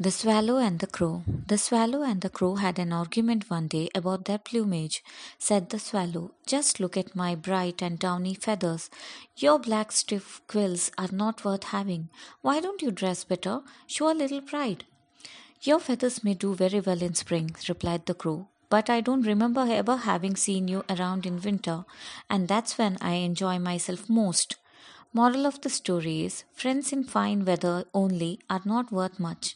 The Swallow and the Crow. The Swallow and the Crow had an argument one day about their plumage. Said the Swallow, Just look at my bright and downy feathers. Your black stiff quills are not worth having. Why don't you dress better? Show a little pride. Your feathers may do very well in spring, replied the Crow, but I don't remember ever having seen you around in winter, and that's when I enjoy myself most. Moral of the story is friends in fine weather only are not worth much.